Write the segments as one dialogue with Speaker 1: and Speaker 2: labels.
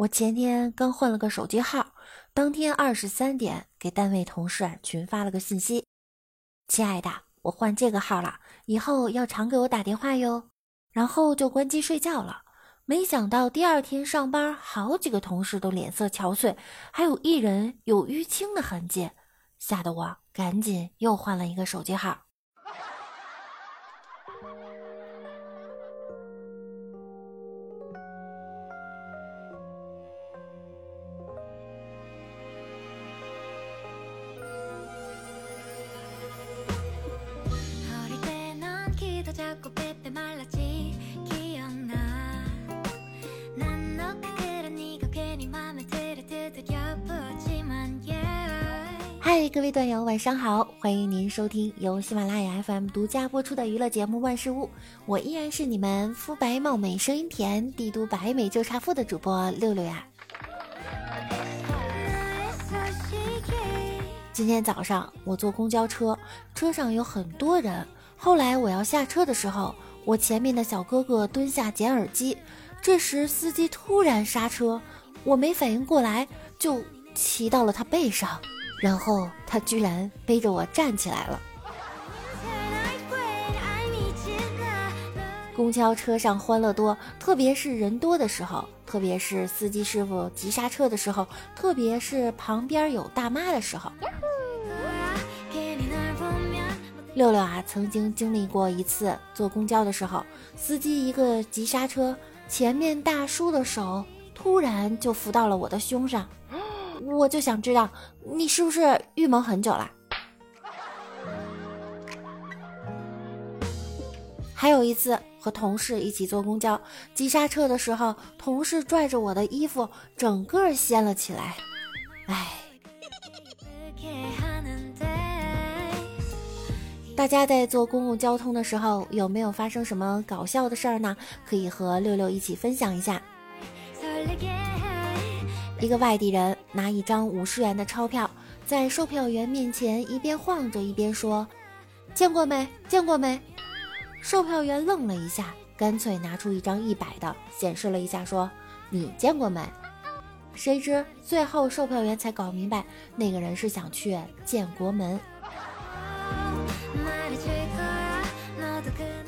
Speaker 1: 我前天刚换了个手机号，当天二十三点给单位同事群发了个信息：“亲爱的，我换这个号了，以后要常给我打电话哟。”然后就关机睡觉了。没想到第二天上班，好几个同事都脸色憔悴，还有一人有淤青的痕迹，吓得我赶紧又换了一个手机号。各位段友，晚上好！欢迎您收听由喜马拉雅 FM 独家播出的娱乐节目《万事屋》，我依然是你们肤白貌美、声音甜、帝都白美就差富的主播六六呀。今天早上我坐公交车，车上有很多人。后来我要下车的时候，我前面的小哥哥蹲下捡耳机，这时司机突然刹车，我没反应过来，就骑到了他背上。然后他居然背着我站起来了。公交车上欢乐多，特别是人多的时候，特别是司机师傅急刹车的时候，特别是旁边有大妈的时候。六六啊，曾经经历过一次坐公交的时候，司机一个急刹车，前面大叔的手突然就扶到了我的胸上。我就想知道你是不是预谋很久了？还有一次和同事一起坐公交，急刹车的时候，同事拽着我的衣服，整个掀了起来。哎，大家在坐公共交通的时候，有没有发生什么搞笑的事儿呢？可以和六六一起分享一下。一个外地人拿一张五十元的钞票，在售票员面前一边晃着一边说：“见过没？见过没？”售票员愣了一下，干脆拿出一张一百的，显示了一下，说：“你见过没？”谁知最后售票员才搞明白，那个人是想去建国门。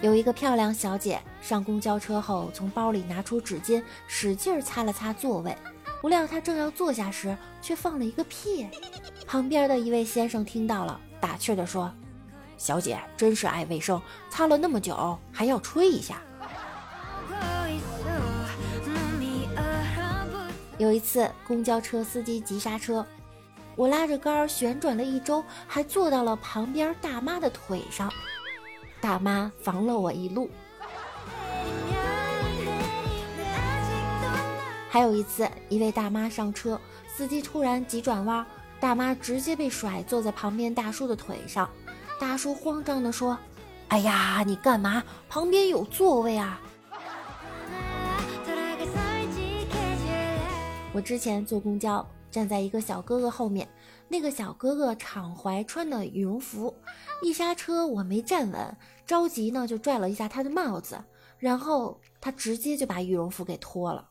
Speaker 1: 有一个漂亮小姐上公交车后，从包里拿出纸巾，使劲擦了擦座位。不料他正要坐下时，却放了一个屁。旁边的一位先生听到了，打趣地说：“小姐真是爱卫生，擦了那么久还要吹一下。”有一次，公交车司机急刹车，我拉着杆旋转了一周，还坐到了旁边大妈的腿上，大妈防了我一路。还有一次，一位大妈上车，司机突然急转弯，大妈直接被甩坐在旁边大叔的腿上。大叔慌张地说：“哎呀，你干嘛？旁边有座位啊！”我之前坐公交，站在一个小哥哥后面，那个小哥哥敞怀穿的羽绒服，一刹车我没站稳，着急呢就拽了一下他的帽子，然后他直接就把羽绒服给脱了。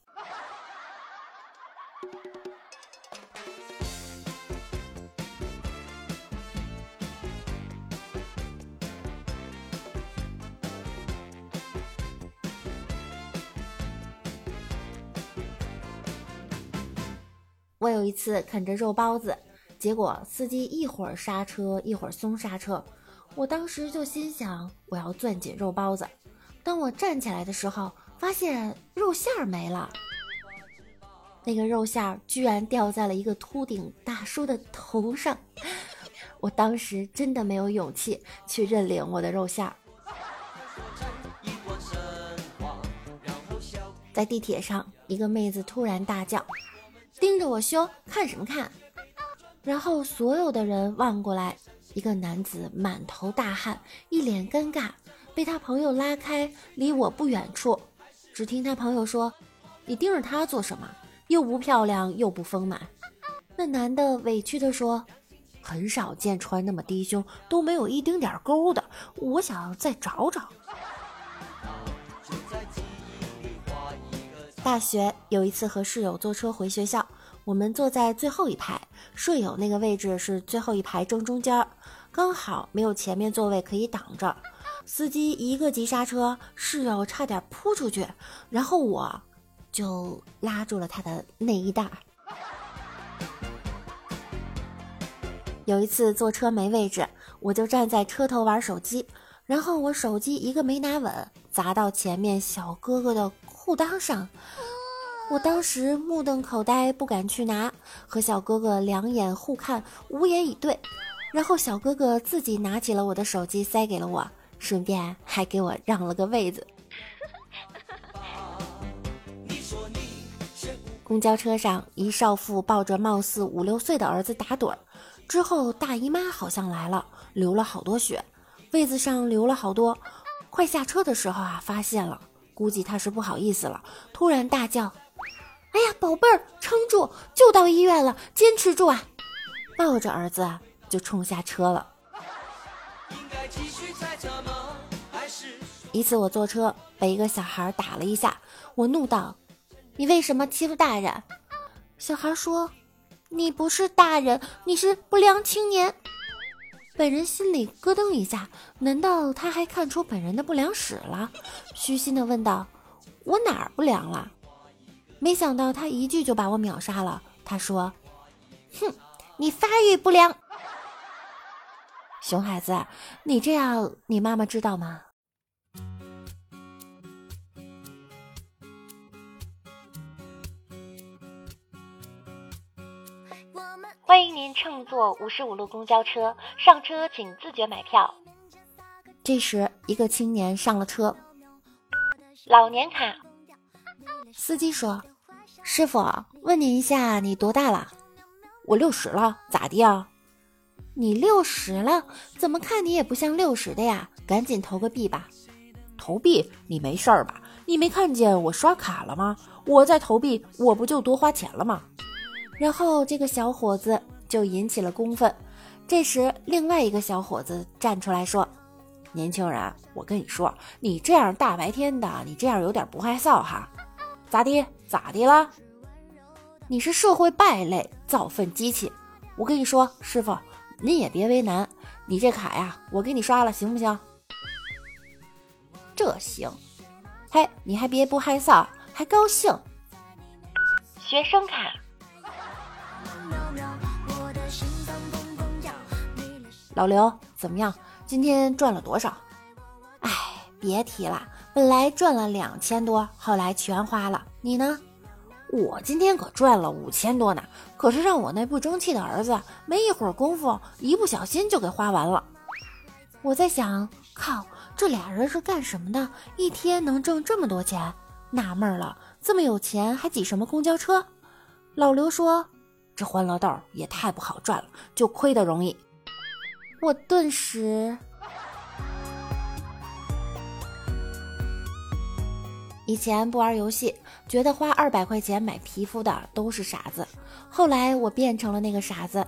Speaker 1: 我有一次啃着肉包子，结果司机一会儿刹车一会儿松刹车，我当时就心想我要攥紧肉包子。当我站起来的时候，发现肉馅儿没了，那个肉馅儿居然掉在了一个秃顶大叔的头上。我当时真的没有勇气去认领我的肉馅儿。在地铁上，一个妹子突然大叫。盯着我凶，看什么看？然后所有的人望过来，一个男子满头大汗，一脸尴尬，被他朋友拉开，离我不远处。只听他朋友说：“你盯着他做什么？又不漂亮，又不丰满。”那男的委屈地说：“很少见穿那么低胸都没有一丁点沟的，我想再找找。”大学有一次和室友坐车回学校，我们坐在最后一排，舍友那个位置是最后一排正中间，刚好没有前面座位可以挡着。司机一个急刹车，室友差点扑出去，然后我就拉住了他的内衣带。有一次坐车没位置，我就站在车头玩手机，然后我手机一个没拿稳，砸到前面小哥哥的裤裆上。我当时目瞪口呆，不敢去拿，和小哥哥两眼互看，无言以对。然后小哥哥自己拿起了我的手机，塞给了我，顺便还给我让了个位子。公交车上，一少妇抱着貌似五六岁的儿子打盹儿。之后大姨妈好像来了，流了好多血，位子上流了好多。快下车的时候啊，发现了，估计他是不好意思了，突然大叫：“哎呀，宝贝儿，撑住，就到医院了，坚持住啊！”抱着儿子就冲下车了。一次我坐车被一个小孩打了一下，我怒道：“你为什么欺负大人？”小孩说。你不是大人，你是不良青年。本人心里咯噔一下，难道他还看出本人的不良史了？虚心的问道：“我哪儿不良了？”没想到他一句就把我秒杀了。他说：“哼，你发育不良。熊孩子，你这样，你妈妈知道吗？”欢迎您乘坐五十五路公交车，上车请自觉买票。这时，一个青年上了车。老年卡。司机说：“师傅，问您一下，你多大了？我六十了，咋的呀？你六十了，怎么看你也不像六十的呀？赶紧投个币吧。投币？你没事儿吧？你没看见我刷卡了吗？我在投币，我不就多花钱了吗？”然后这个小伙子就引起了公愤。这时，另外一个小伙子站出来说：“年轻人，我跟你说，你这样大白天的，你这样有点不害臊哈。咋的？咋的了？你是社会败类，造粪机器。我跟你说，师傅，您也别为难，你这卡呀，我给你刷了，行不行？这行。嘿，你还别不害臊，还高兴。学生卡。”老刘，怎么样？今天赚了多少？哎，别提了，本来赚了两千多，后来全花了。你呢？我今天可赚了五千多呢，可是让我那不争气的儿子没一会儿功夫，一不小心就给花完了。我在想，靠，这俩人是干什么的？一天能挣这么多钱？纳闷了，这么有钱还挤什么公交车？老刘说：“这欢乐豆也太不好赚了，就亏得容易。”我顿时，以前不玩游戏，觉得花二百块钱买皮肤的都是傻子。后来我变成了那个傻子。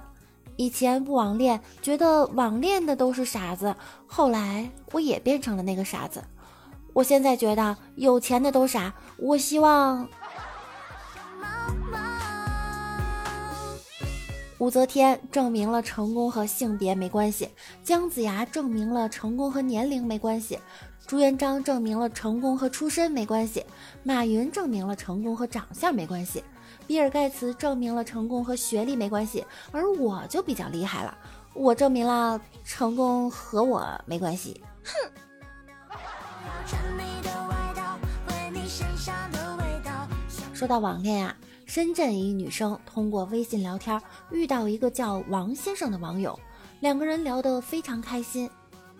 Speaker 1: 以前不网恋，觉得网恋的都是傻子。后来我也变成了那个傻子。我现在觉得有钱的都傻。我希望。武则天证明了成功和性别没关系，姜子牙证明了成功和年龄没关系，朱元璋证明了成功和出身没关系，马云证明了成功和长相没关系，比尔盖茨证明了成功和学历没关系，而我就比较厉害了，我证明了成功和我没关系。哼。说到网恋啊。深圳一女生通过微信聊天遇到一个叫王先生的网友，两个人聊得非常开心。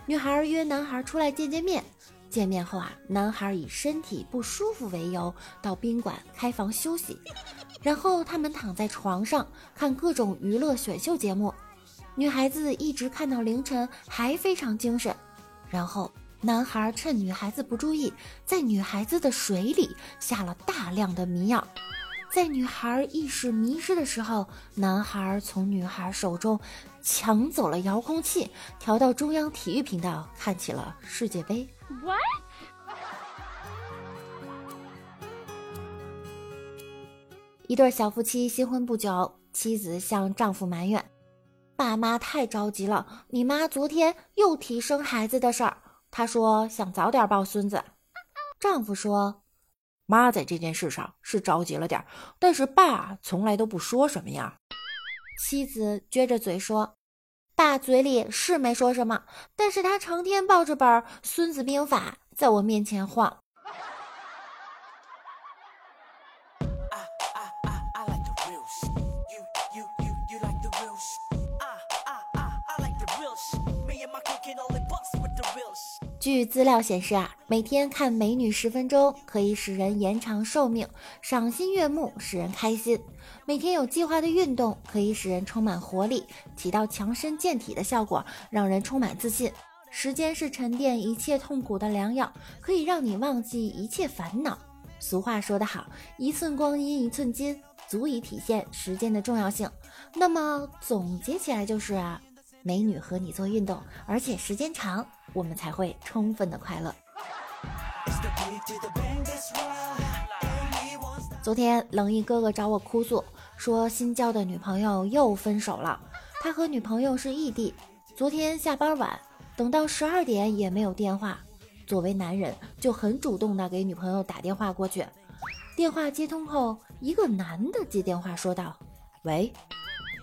Speaker 1: 女孩约男孩出来见见面，见面后啊，男孩以身体不舒服为由到宾馆开房休息，然后他们躺在床上看各种娱乐选秀节目，女孩子一直看到凌晨还非常精神，然后男孩趁女孩子不注意，在女孩子的水里下了大量的迷药。在女孩意识迷失的时候，男孩从女孩手中抢走了遥控器，调到中央体育频道看起了世界杯。一对小夫妻新婚不久，妻子向丈夫埋怨：“爸妈太着急了，你妈昨天又提生孩子的事儿，她说想早点抱孙子。”丈夫说：“
Speaker 2: 妈在这件事上是着急了点，但是爸从来都不说什么呀。”
Speaker 1: 妻子撅着嘴说：“爸嘴里是没说什么，但是他成天抱着本《孙子兵法》在我面前晃。”据资料显示啊，每天看美女十分钟可以使人延长寿命，赏心悦目，使人开心；每天有计划的运动可以使人充满活力，起到强身健体的效果，让人充满自信。时间是沉淀一切痛苦的良药，可以让你忘记一切烦恼。俗话说得好，一寸光阴一寸金，足以体现时间的重要性。那么总结起来就是啊。美女和你做运动，而且时间长，我们才会充分的快乐。昨天冷意哥哥找我哭诉，说新交的女朋友又分手了。他和女朋友是异地，昨天下班晚，等到十二点也没有电话。作为男人，就很主动的给女朋友打电话过去。电话接通后，一个男的接电话说道：“喂。”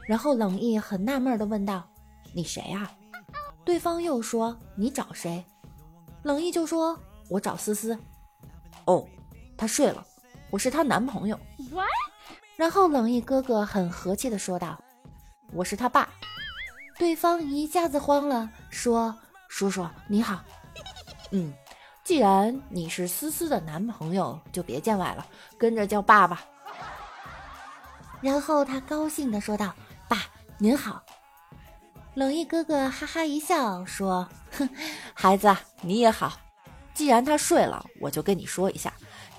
Speaker 1: 然后冷意很纳闷的问道。你谁呀？对方又说你找谁？冷毅就说我找思思。
Speaker 2: 哦，他睡了，我是她男朋友。
Speaker 1: 然后冷毅哥哥很和气的说道：“我是他爸。”对方一下子慌了，说：“叔叔你好。
Speaker 2: 嗯，既然你是思思的男朋友，就别见外了，跟着叫爸爸。”
Speaker 1: 然后他高兴的说道：“爸您好。”冷毅哥哥哈哈一笑说：“哼，
Speaker 2: 孩子你也好。既然他睡了，我就跟你说一下。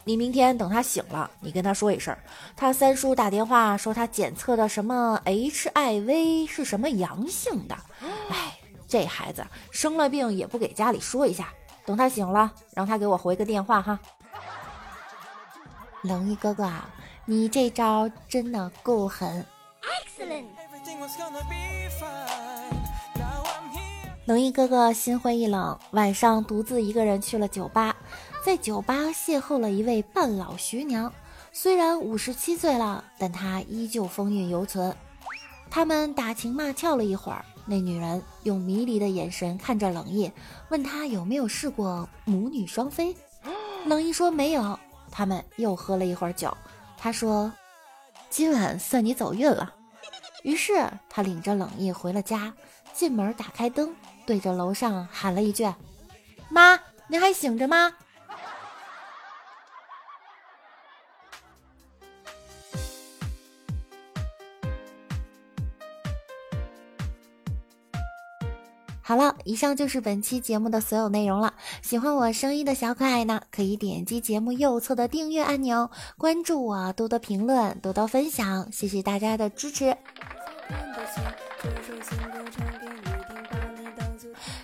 Speaker 2: 你明天等他醒了，你跟他说一声，他三叔打电话说他检测的什么 HIV 是什么阳性的。哎，这孩子生了病也不给家里说一下。等他醒了，让他给我回个电话哈。”
Speaker 1: 冷毅哥哥，啊，你这招真的够狠。冷意哥哥心灰意冷，晚上独自一个人去了酒吧，在酒吧邂逅了一位半老徐娘，虽然五十七岁了，但她依旧风韵犹存。他们打情骂俏了一会儿，那女人用迷离的眼神看着冷意，问他有没有试过母女双飞。冷意说没有。他们又喝了一会儿酒，他说：“今晚算你走运了。”于是他领着冷意回了家，进门打开灯。对着楼上喊了一句：“妈，您还醒着吗？”好了，以上就是本期节目的所有内容了。喜欢我声音的小可爱呢，可以点击节目右侧的订阅按钮，关注我，多多评论，多多分享，谢谢大家的支持。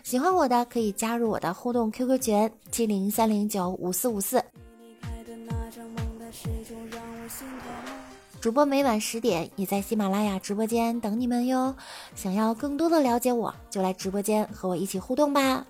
Speaker 1: 喜欢我的可以加入我的互动 QQ 群七零三零九五四五四。主播每晚十点也在喜马拉雅直播间等你们哟。想要更多的了解我，就来直播间和我一起互动吧。